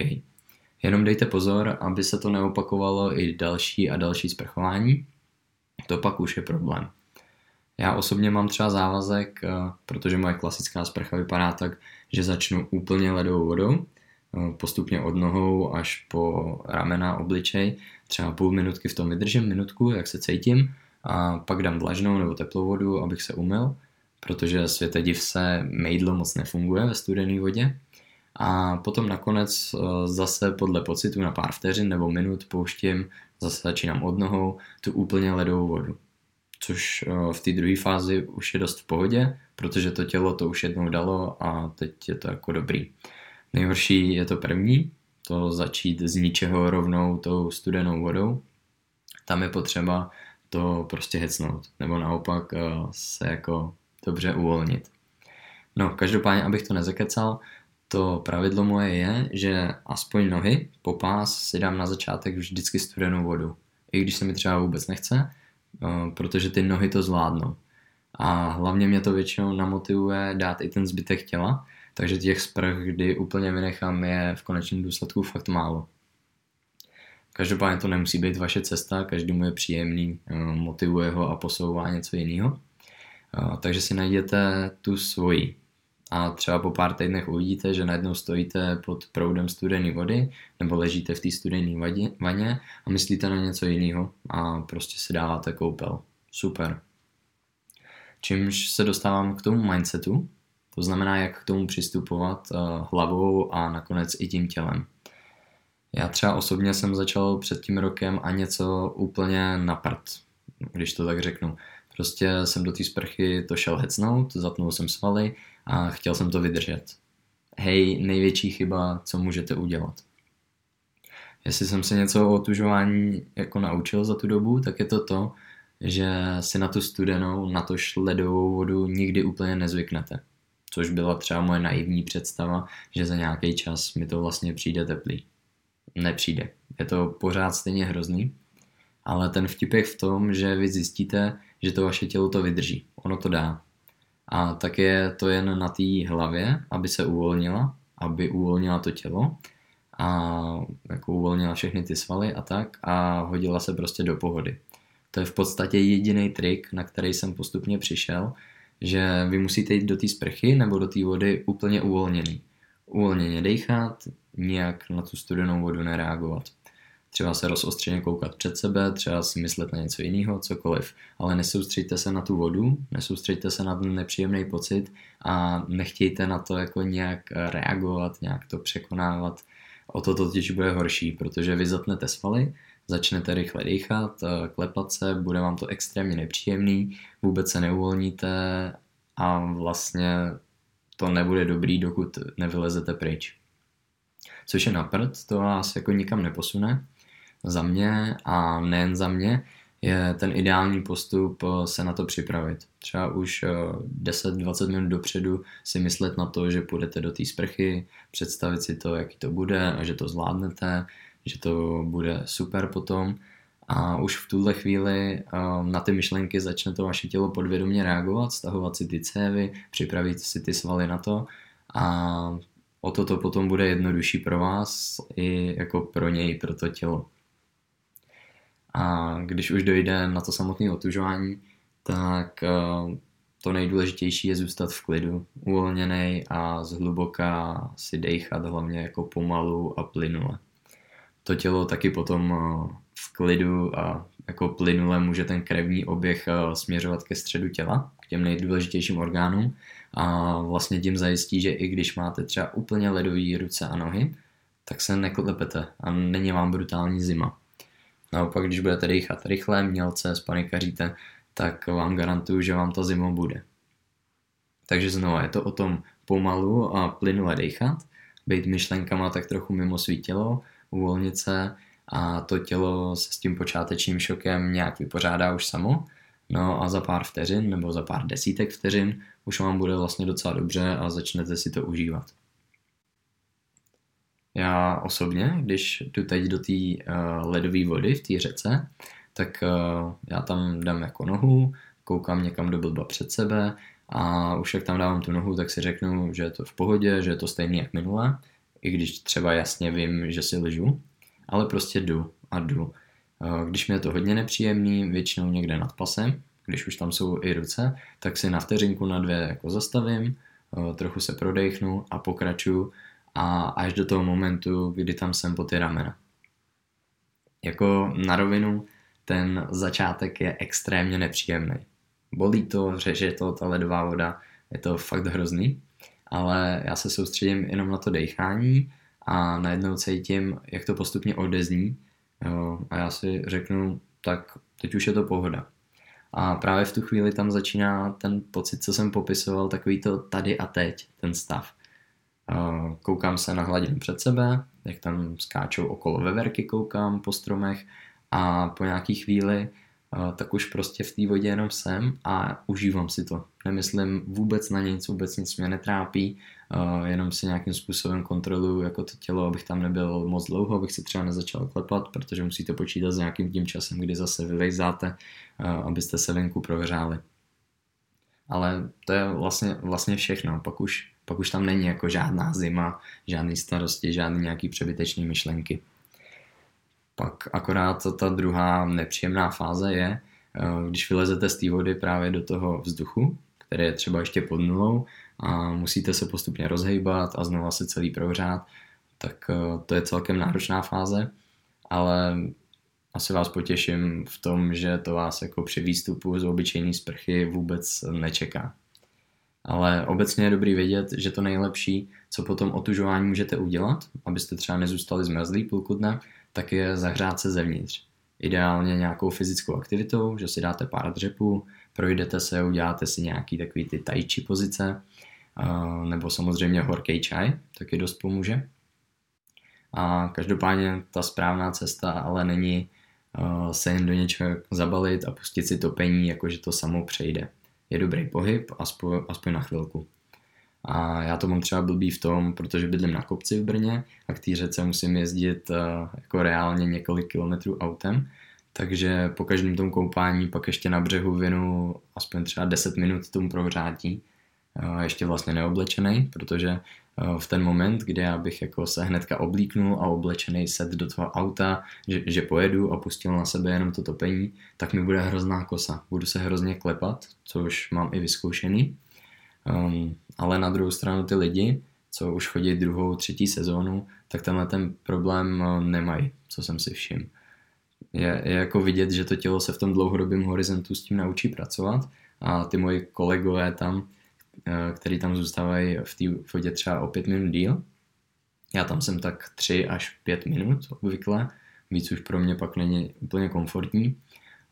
Jenom dejte pozor, aby se to neopakovalo i další a další sprchování, to pak už je problém. Já osobně mám třeba závazek, protože moje klasická sprcha vypadá tak, že začnu úplně ledovou vodou, postupně od nohou až po ramena, obličej. Třeba půl minutky v tom vydržím, minutku, jak se cítím a pak dám vlažnou nebo teplou vodu, abych se umyl, protože světe div se mejdlo moc nefunguje ve studené vodě. A potom nakonec eh, zase podle pocitu na pár vteřin nebo minut pouštím, zase začínám od nohou, tu úplně ledovou vodu. Což eh, v té druhé fázi už je dost v pohodě, protože to tělo to už jednou dalo a teď je to jako dobrý. Nejhorší je to první, to začít z ničeho rovnou tou studenou vodou. Tam je potřeba to prostě hecnout, nebo naopak eh, se jako dobře uvolnit. No, každopádně, abych to nezakecal, to pravidlo moje je, že aspoň nohy po pás si dám na začátek vždycky studenou vodu. I když se mi třeba vůbec nechce, protože ty nohy to zvládnou. A hlavně mě to většinou namotivuje dát i ten zbytek těla, takže těch sprch, kdy úplně vynechám, je v konečném důsledku fakt málo. Každopádně to nemusí být vaše cesta, každému je příjemný, motivuje ho a posouvá něco jiného. Takže si najděte tu svoji. A třeba po pár týdnech uvidíte, že najednou stojíte pod proudem studené vody nebo ležíte v té studené vaně a myslíte na něco jiného a prostě si dáváte koupel. Super. Čímž se dostávám k tomu mindsetu, to znamená, jak k tomu přistupovat eh, hlavou a nakonec i tím tělem. Já třeba osobně jsem začal před tím rokem a něco úplně na prd, když to tak řeknu. Prostě jsem do té sprchy to šel hecnout, zatnul jsem svaly a chtěl jsem to vydržet. Hej, největší chyba, co můžete udělat. Jestli jsem se něco o otužování jako naučil za tu dobu, tak je to to, že si na tu studenou, na to ledovou vodu nikdy úplně nezvyknete. Což byla třeba moje naivní představa, že za nějaký čas mi to vlastně přijde teplý. Nepřijde. Je to pořád stejně hrozný, ale ten vtip je v tom, že vy zjistíte, že to vaše tělo to vydrží. Ono to dá. A tak je to jen na té hlavě, aby se uvolnila, aby uvolnila to tělo a jako uvolnila všechny ty svaly a tak a hodila se prostě do pohody. To je v podstatě jediný trik, na který jsem postupně přišel, že vy musíte jít do té sprchy nebo do té vody úplně uvolněný. Uvolněně dechat, nijak na tu studenou vodu nereagovat. Třeba se rozostřeně koukat před sebe, třeba si myslet na něco jiného, cokoliv. Ale nesoustřeďte se na tu vodu, nesoustřeďte se na ten nepříjemný pocit a nechtějte na to jako nějak reagovat, nějak to překonávat. O to totiž bude horší, protože vy zatnete svaly, začnete rychle dýchat, klepat se, bude vám to extrémně nepříjemný, vůbec se neuvolníte a vlastně to nebude dobrý, dokud nevylezete pryč. Což je na prd, to vás jako nikam neposune, za mě a nejen za mě je ten ideální postup eh, se na to připravit. Třeba už 10-20 eh, minut dopředu si myslet na to, že půjdete do té sprchy, představit si to, jaký to bude a že to zvládnete, že to bude super potom a už v tuhle chvíli eh, na ty myšlenky začne to vaše tělo podvědomě reagovat, stahovat si ty cévy, připravit si ty svaly na to a o to to potom bude jednodušší pro vás i jako pro něj, pro to tělo. A když už dojde na to samotné otužování, tak eh, to nejdůležitější je zůstat v klidu, uvolněný a zhluboka si dejchat hlavně jako pomalu a plynule. To tělo taky potom eh, v klidu a jako plynule může ten krevní oběh eh, směřovat ke středu těla, k těm nejdůležitějším orgánům a vlastně tím zajistí, že i když máte třeba úplně ledové ruce a nohy, tak se neklepete a není vám brutální zima. Naopak, když budete dýchat rychle, mělce, spanikaříte, tak vám garantuju, že vám to zimou bude. Takže znovu je to o tom pomalu a plynule dýchat, být myšlenkama tak trochu mimo svý tělo, uvolnit se a to tělo se s tím počátečním šokem nějak vypořádá už samo. No a za pár vteřin nebo za pár desítek vteřin už vám bude vlastně docela dobře a začnete si to užívat. Já osobně, když jdu teď do té uh, ledové vody v té řece, tak uh, já tam dám jako nohu, koukám někam do blba před sebe a už jak tam dávám tu nohu, tak si řeknu, že je to v pohodě, že je to stejný jak minule, i když třeba jasně vím, že si ležu, ale prostě jdu a jdu. Uh, když mi je to hodně nepříjemný, většinou někde nad pasem, když už tam jsou i ruce, tak si na vteřinku na dvě jako zastavím, trochu se prodechnu a pokračuju a až do toho momentu, kdy tam jsem po ty ramena. Jako na rovinu, ten začátek je extrémně nepříjemný. Bolí to, řeže to, ta ledová voda, je to fakt hrozný, ale já se soustředím jenom na to dechání a najednou cítím, jak to postupně odezní jo, a já si řeknu, tak teď už je to pohoda. A právě v tu chvíli tam začíná ten pocit, co jsem popisoval, takový to tady a teď, ten stav. Koukám se na hladinu před sebe, jak tam skáčou okolo veverky, koukám po stromech a po nějaký chvíli tak už prostě v té vodě jenom jsem a užívám si to. Nemyslím vůbec na nic, vůbec nic mě netrápí, jenom si nějakým způsobem kontroluju jako to tělo, abych tam nebyl moc dlouho, abych si třeba nezačal klepat, protože musíte počítat s nějakým tím časem, kdy zase vylejzáte, abyste se venku prohřáli. Ale to je vlastně, vlastně všechno, pak už, pak už tam není jako žádná zima, žádný starosti, žádný nějaký přebytečný myšlenky. Pak akorát ta druhá nepříjemná fáze je, eh, když vylezete z té vody právě do toho vzduchu, který je třeba ještě pod nulou a musíte se postupně rozhejbat a znova se celý prohřát, tak eh, to je celkem náročná fáze, ale asi vás potěším v tom, že to vás jako při výstupu z obyčejné sprchy vůbec nečeká. Ale obecně je dobrý vědět, že to nejlepší, co po tom otužování můžete udělat, abyste třeba nezůstali zmrzlí půlku dne, tak je zahřát se zevnitř. Ideálně nějakou fyzickou aktivitou, že si dáte pár dřepů, projdete se, uděláte si nějaký takový ty tai pozice, nebo samozřejmě horký čaj, taky dost pomůže. A každopádně ta správná cesta ale není se jen do něčeho zabalit a pustit si topení, jakože to samo přejde. Je dobrý pohyb, aspoň, aspoň na chvilku. A já to mám třeba blbý v tom, protože bydlím na kopci v Brně a k té řece musím jezdit uh, jako reálně několik kilometrů autem, takže po každém tom koupání pak ještě na břehu věnu aspoň třeba 10 minut tomu prohřátí, uh, ještě vlastně neoblečený, protože v ten moment, kdy já bych jako se hnedka oblíknul a oblečený set do toho auta, že, že pojedu a pustil na sebe jenom to topení, tak mi bude hrozná kosa. Budu se hrozně klepat, což mám i vyzkoušený Um, ale na druhou stranu ty lidi, co už chodí druhou, třetí sezónu, tak tenhle ten problém uh, nemají, co jsem si všiml. Je, je jako vidět, že to tělo se v tom dlouhodobém horizontu s tím naučí pracovat a ty moji kolegové tam, který tam zůstávají v té vodě třeba o pět minut díl, já tam jsem tak tři až pět minut obvykle, víc už pro mě pak není úplně komfortní,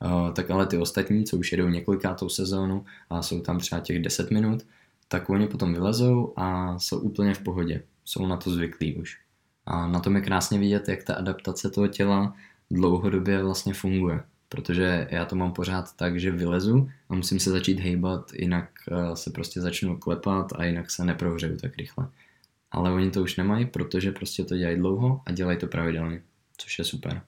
uh, tak ale ty ostatní, co už jedou několikátou sezónu a jsou tam třeba těch 10 minut, tak oni potom vylezou a jsou úplně v pohodě. Jsou na to zvyklí už. A na tom je krásně vidět, jak ta adaptace toho těla dlouhodobě vlastně funguje. Protože já to mám pořád tak, že vylezu a musím se začít hejbat, jinak eh, se prostě začnu klepat a jinak se neprohřeju tak rychle. Ale oni to už nemají, protože prostě to dělají dlouho a dělají to pravidelně, což je super.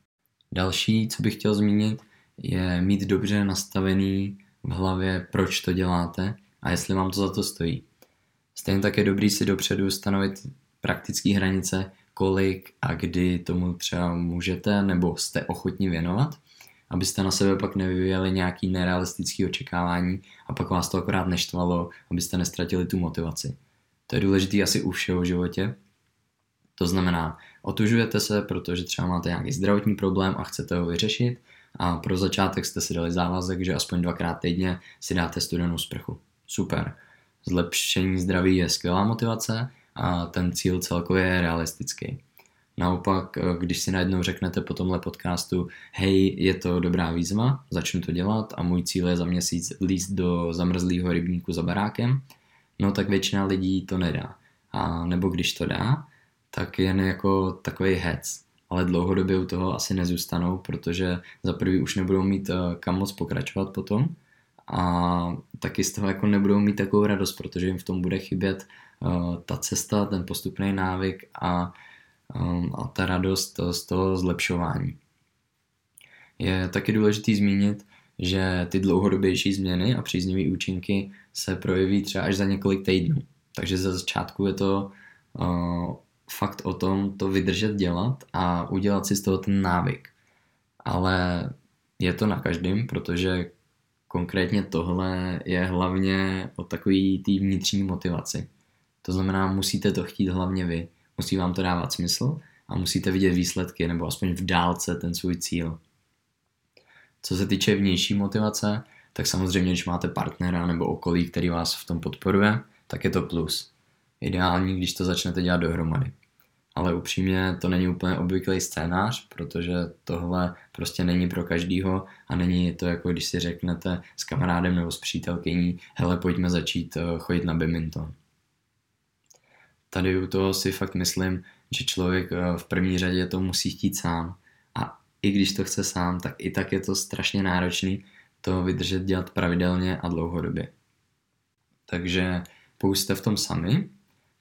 Další, co bych chtěl zmínit, je mít dobře nastavený v hlavě, proč to děláte a jestli vám to za to stojí. Stejně tak je dobrý si dopředu stanovit praktické hranice, kolik a kdy tomu třeba můžete nebo jste ochotní věnovat, abyste na sebe pak nevyvíjeli nějaký nerealistický očekávání a pak vás to akorát neštvalo, abyste nestratili tu motivaci. To je důležité asi u všeho v životě. To znamená, otužujete se, protože třeba máte nějaký zdravotní problém a chcete ho vyřešit a pro začátek jste si dali závazek, že aspoň dvakrát týdně si dáte studenou sprchu super. Zlepšení zdraví je skvělá motivace a ten cíl celkově je realistický. Naopak, když si najednou řeknete po tomhle podcastu, hej, je to dobrá výzva, začnu to dělat a můj cíl je za měsíc líst do zamrzlého rybníku za barákem, no tak většina lidí to nedá. A nebo když to dá, tak jen jako takový hec. Ale dlouhodobě u toho asi nezůstanou, protože za prvý už nebudou mít eh, kam moc pokračovat potom a taky z toho jako nebudou mít takovou radost, protože jim v tom bude chybět uh, ta cesta, ten postupný návyk a, a ta radost z toho zlepšování. Je taky důležitý zmínit, že ty dlouhodobější změny a příznivé účinky se projeví třeba až za několik týdnů. Takže ze začátku je to uh, fakt o tom to vydržet dělat a udělat si z toho ten návyk. Ale je to na každém, protože Konkrétně tohle je hlavně o takový té vnitřní motivaci. To znamená, musíte to chtít hlavně vy. Musí vám to dávat smysl a musíte vidět výsledky nebo aspoň v dálce ten svůj cíl. Co se týče vnější motivace, tak samozřejmě, když máte partnera nebo okolí, který vás v tom podporuje, tak je to plus. Ideální, když to začnete dělat dohromady. Ale upřímně to není úplně obvyklý scénář, protože tohle prostě není pro každýho a není to jako když si řeknete s kamarádem nebo s přítelkyní, hele pojďme začít eh, chodit na badminton. Tady u toho si fakt myslím, že člověk eh, v první řadě to musí chtít sám. A i když to chce sám, tak i tak je to strašně náročný to vydržet dělat pravidelně a dlouhodobě. Takže pokud jste v tom sami,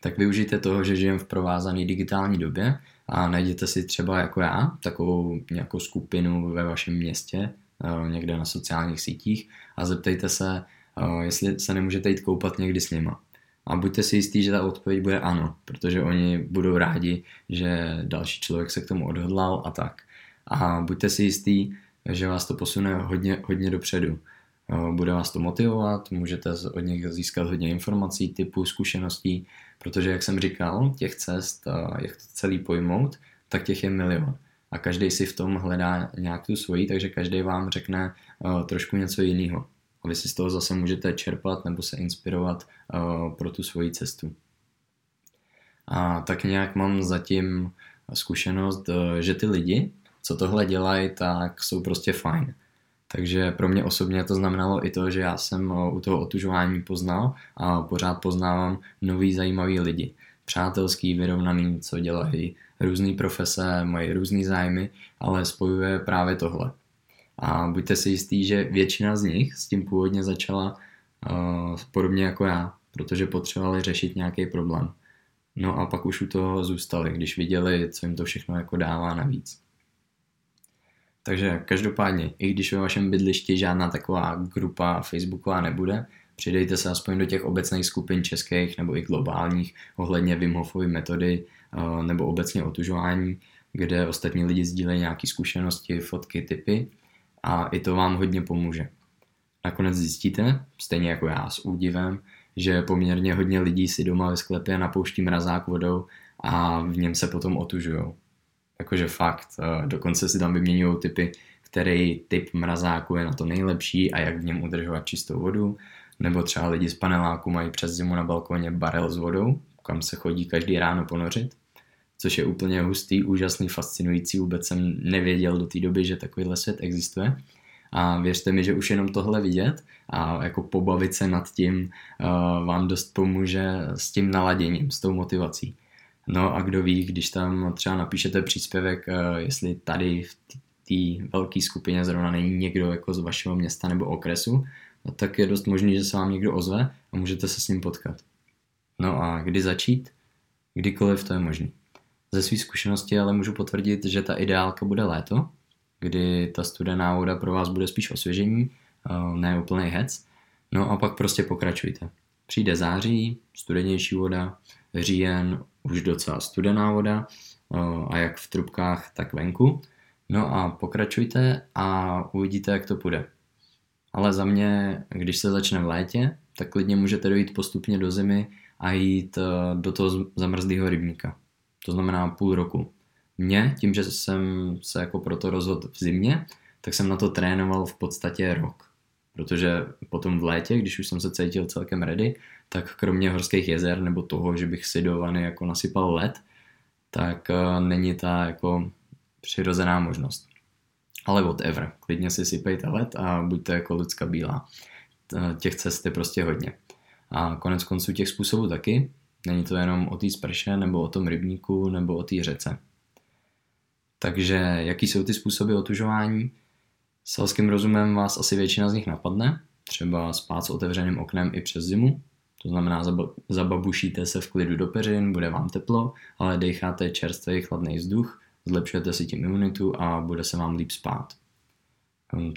tak využijte toho, že žijeme v provázané digitální době a najděte si třeba jako já takovou nějakou skupinu ve vašem městě, eh, někde na sociálních sítích a zeptejte se, eh, jestli se nemůžete jít koupat někdy s nima. A buďte si jistí, že ta odpověď bude ano, protože oni budou rádi, že další člověk se k tomu odhodlal a tak. A buďte si jistí, že vás to posune hodně, hodně dopředu. Bude vás to motivovat, můžete od nich získat hodně informací, typů, zkušeností, protože jak jsem říkal, těch cest, jak to celý pojmout, tak těch je milion. A každý si v tom hledá nějak tu svoji, takže každý vám řekne trošku něco jiného. A vy si z toho zase můžete čerpat nebo se inspirovat pro tu svoji cestu. A tak nějak mám zatím zkušenost, že ty lidi, co tohle dělají, tak jsou prostě fajn. Takže pro mě osobně to znamenalo i to, že já jsem u toho otužování poznal a pořád poznávám nový zajímavý lidi. Přátelský, vyrovnaný, co dělají různé profese, mají různé zájmy, ale spojuje právě tohle. A buďte si jistí, že většina z nich s tím původně začala uh, podobně jako já, protože potřebovali řešit nějaký problém. No a pak už u toho zůstali, když viděli, co jim to všechno jako dává navíc. Takže každopádně, i když ve vašem bydlišti žádná taková grupa facebooková nebude, přidejte se aspoň do těch obecných skupin českých nebo i globálních ohledně Wim Hofovy metody eh, nebo obecně otužování, kde ostatní lidi sdílejí nějaké zkušenosti, fotky, typy a i to vám hodně pomůže. Nakonec zjistíte, stejně jako já s údivem, že poměrně hodně lidí si doma ve sklepě napouští mrazák vodou a v něm se potom otužujou. Jakože fakt, eh, dokonce si tam vyměňují typy, který typ mrazáku je na to nejlepší a jak v něm udržovat čistou vodu. Nebo třeba lidi z paneláku mají přes zimu na balkoně barel s vodou, kam se chodí každý ráno ponořit. Což je úplně hustý, úžasný, fascinující. Vůbec jsem nevěděl do té doby, že takovýhle svět existuje. A věřte mi, že už jenom tohle vidět a jako pobavit se nad tím uh, vám dost pomůže s tím naladěním, s tou motivací. No a kdo ví, když tam třeba napíšete příspěvek, uh, jestli tady v té velké skupině zrovna není někdo jako z vašeho města nebo okresu, no tak je dost možný, že se vám někdo ozve a můžete se s ním potkat. No a kdy začít? Kdykoliv to je možné. Ze své zkušenosti ale můžu potvrdit, že ta ideálka bude léto, kdy ta studená voda pro vás bude spíš osvěžení, eh, ne úplný hec. No a pak prostě pokračujte. Přijde září, studenější voda, říjen, už docela studená voda eh, a jak v trubkách, tak venku. No a pokračujte a uvidíte, jak to půjde. Ale za mě, když se začne v létě, tak klidně můžete dojít postupně do zimy a jít eh, do toho zamrzlého rybníka. To znamená půl roku. Mě, tím, že jsem se jako proto rozhodl v zimě, tak jsem na to trénoval v podstatě rok. Protože potom v létě, když už jsem se cítil celkem ready, tak kromě horských jezer nebo toho, že bych si do vany jako nasypal led, tak uh, není ta jako přirozená možnost. Ale whatever, klidně si sypejte led a buďte jako lidská bílá. Těch cest je prostě hodně. A konec konců těch způsobů taky. Není to jenom o té sprše, nebo o tom rybníku, nebo o té řece. Takže jaký jsou ty způsoby otužování? Selským rozumem vás asi většina z nich napadne, třeba spát s otevřeným oknem i přes zimu, to znamená zababušíte se v klidu do peřin, bude vám teplo, ale decháte čerstvý chladný vzduch, zlepšujete si tím imunitu a bude se vám líp spát.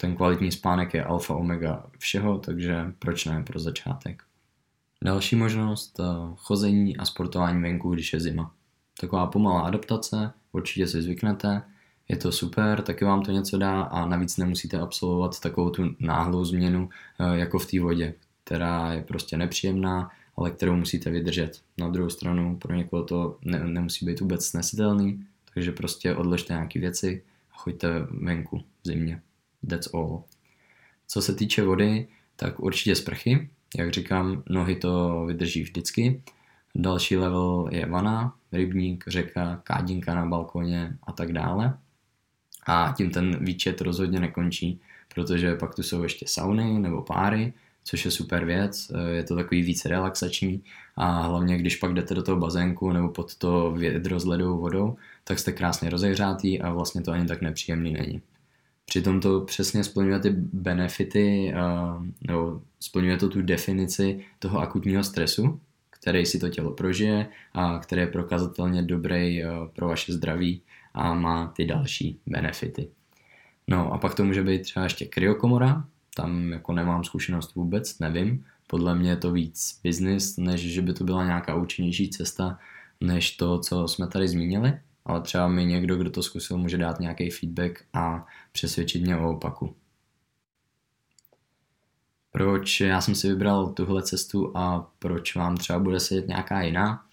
Ten kvalitní spánek je alfa omega všeho, takže proč ne pro začátek. Další možnost, eh, chození a sportování venku, když je zima. Taková pomalá adaptace, určitě si zvyknete, je to super, taky vám to něco dá a navíc nemusíte absolvovat takovou tu náhlou změnu eh, jako v té vodě, která je prostě nepříjemná ale kterou musíte vydržet. Na druhou stranu pro někoho to ne, nemusí být vůbec snesitelný, takže prostě odložte nějaké věci a choďte venku v zimě. That's all. Co se týče vody, tak určitě sprchy. Jak říkám, nohy to vydrží vždycky. Další level je vana, rybník, řeka, kádinka na balkoně a tak dále. A tím ten výčet rozhodně nekončí, protože pak tu jsou ještě sauny nebo páry, což je super věc, je to takový více relaxační a hlavně když pak jdete do toho bazénku nebo pod to vědro s ledovou vodou, tak jste krásně rozehřátý a vlastně to ani tak nepříjemný není. Přitom to přesně splňuje ty benefity, nebo splňuje to tu definici toho akutního stresu, který si to tělo prožije a který je prokazatelně dobrý pro vaše zdraví a má ty další benefity. No a pak to může být třeba ještě kryokomora, tam jako nemám zkušenost vůbec, nevím. Podle mě je to víc business, než že by to byla nějaká účinnější cesta, než to, co jsme tady zmínili. Ale třeba mi někdo, kdo to zkusil, může dát nějaký feedback a přesvědčit mě o opaku. Proč já jsem si vybral tuhle cestu a proč vám třeba bude sedět nějaká jiná?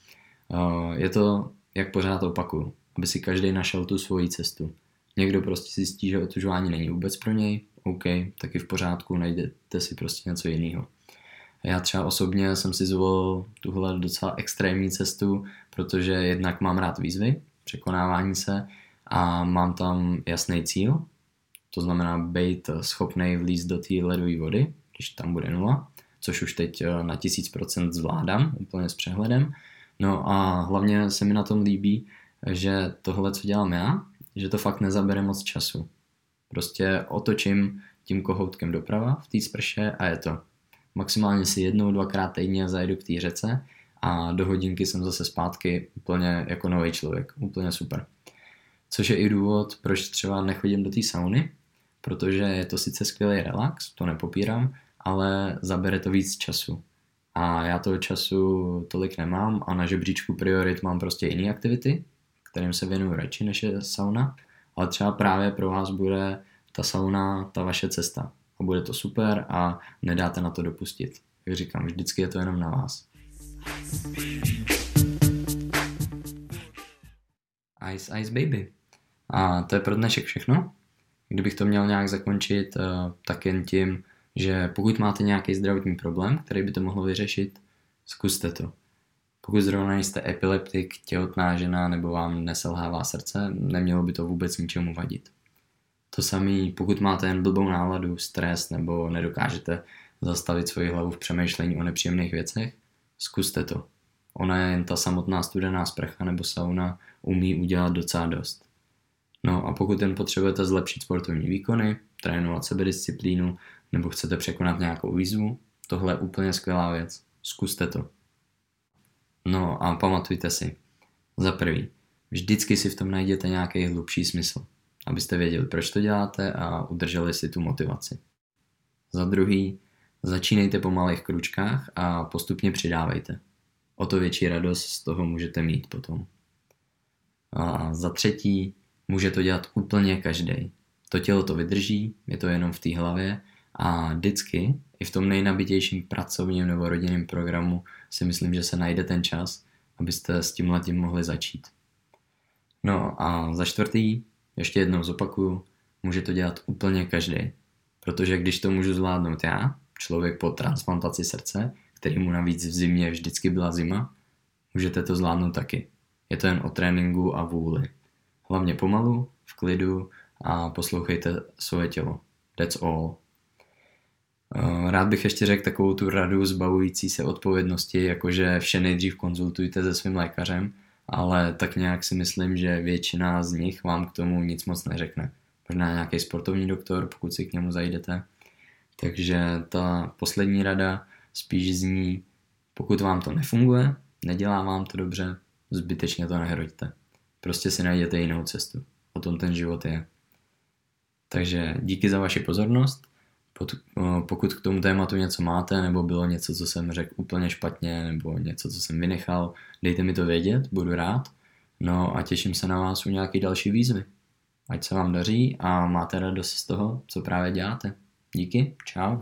Eh, je to, jak pořád opakuju, aby si každý našel tu svoji cestu. Někdo prostě zjistí, že otužování není vůbec pro něj, OK, taky v pořádku, najdete si prostě něco jiného. Já třeba osobně jsem si zvolil tuhle docela extrémní cestu, protože jednak mám rád výzvy, překonávání se a mám tam jasný cíl, to znamená být schopný vlízt do té ledové vody, když tam bude nula, což už teď eh, na 1000% zvládám úplně s přehledem. No a hlavně se mi na tom líbí, že tohle, co dělám já, že to fakt nezabere moc času. Prostě otočím tím kohoutkem doprava v té sprše a je to. Maximálně si jednou, dvakrát týdně zajedu k té řece a do hodinky jsem zase zpátky úplně jako nový člověk. Úplně super. Což je i důvod, proč třeba nechodím do té sauny, protože je to sice skvělý relax, to nepopírám, ale zabere to víc času. A já toho času tolik nemám a na žebříčku priorit mám prostě jiné aktivity, kterým se věnuju radši než je sauna, ale třeba právě pro vás bude ta sauna ta vaše cesta. A bude to super a nedáte na to dopustit. Jak říkám, vždycky je to jenom na vás. Ice Ice Baby. A to je pro dnešek všechno. Kdybych to měl nějak zakončit, eh, tak jen tím, že pokud máte nějaký zdravotní problém, který by to mohlo vyřešit, zkuste to. Pokud zrovna jste epileptik, těhotná žena nebo vám neselhává srdce, nemělo by to vůbec ničemu vadit. To samé, pokud máte jen blbou náladu, stres nebo nedokážete zastavit svoji hlavu v přemýšlení o nepříjemných věcech, zkuste to. Ona je jen ta samotná studená sprcha nebo sauna umí udělat docela dost. No a pokud jen potřebujete zlepšit sportovní výkony, trénovat sebedisciplínu nebo chcete překonat nějakou výzvu, tohle je úplně skvělá věc. Zkuste to. No a pamatujte si, za prvý, vždycky si v tom najděte nějaký hlubší smysl, abyste věděli, proč to děláte a udrželi si tu motivaci. Za druhý, začínejte po malých kručkách a postupně přidávejte. O to větší radost z toho můžete mít potom. A za třetí, může to dělat úplně každý. To tělo to vydrží, je to jenom v té hlavě a vždycky, i v tom nejnabitějším pracovním nebo rodinném programu, si myslím, že se najde ten čas, abyste s tím letím mohli začít. No a za čtvrtý, ještě jednou zopakuju, může to dělat úplně každý. Protože když to můžu zvládnout já, člověk po transplantaci srdce, který mu navíc v zimě vždycky byla zima, můžete to zvládnout taky. Je to jen o tréninku a vůli. Hlavně pomalu, v klidu a poslouchejte svoje tělo. That's all. Eh, rád bych ještě řekl takovou tu radu zbavující se odpovědnosti, jakože vše nejdřív konzultujte se svým lékařem, ale tak nějak si myslím, že většina z nich vám k tomu nic moc neřekne. Možná nějaký sportovní doktor, pokud si k němu zajdete. Takže ta poslední rada spíš zní, pokud vám to nefunguje, nedělá vám to dobře, zbytečně to nehroďte. Prostě si najděte jinou cestu. O tom ten život je. Takže díky za vaši pozornost pokud k tomu tématu něco máte, nebo bylo něco, co jsem řekl úplně špatně, nebo něco, co jsem vynechal, dejte mi to vědět, budu rád. No a těším se na vás u nějaké další výzvy. Ať se vám daří a máte radost z toho, co právě děláte. Díky, čau.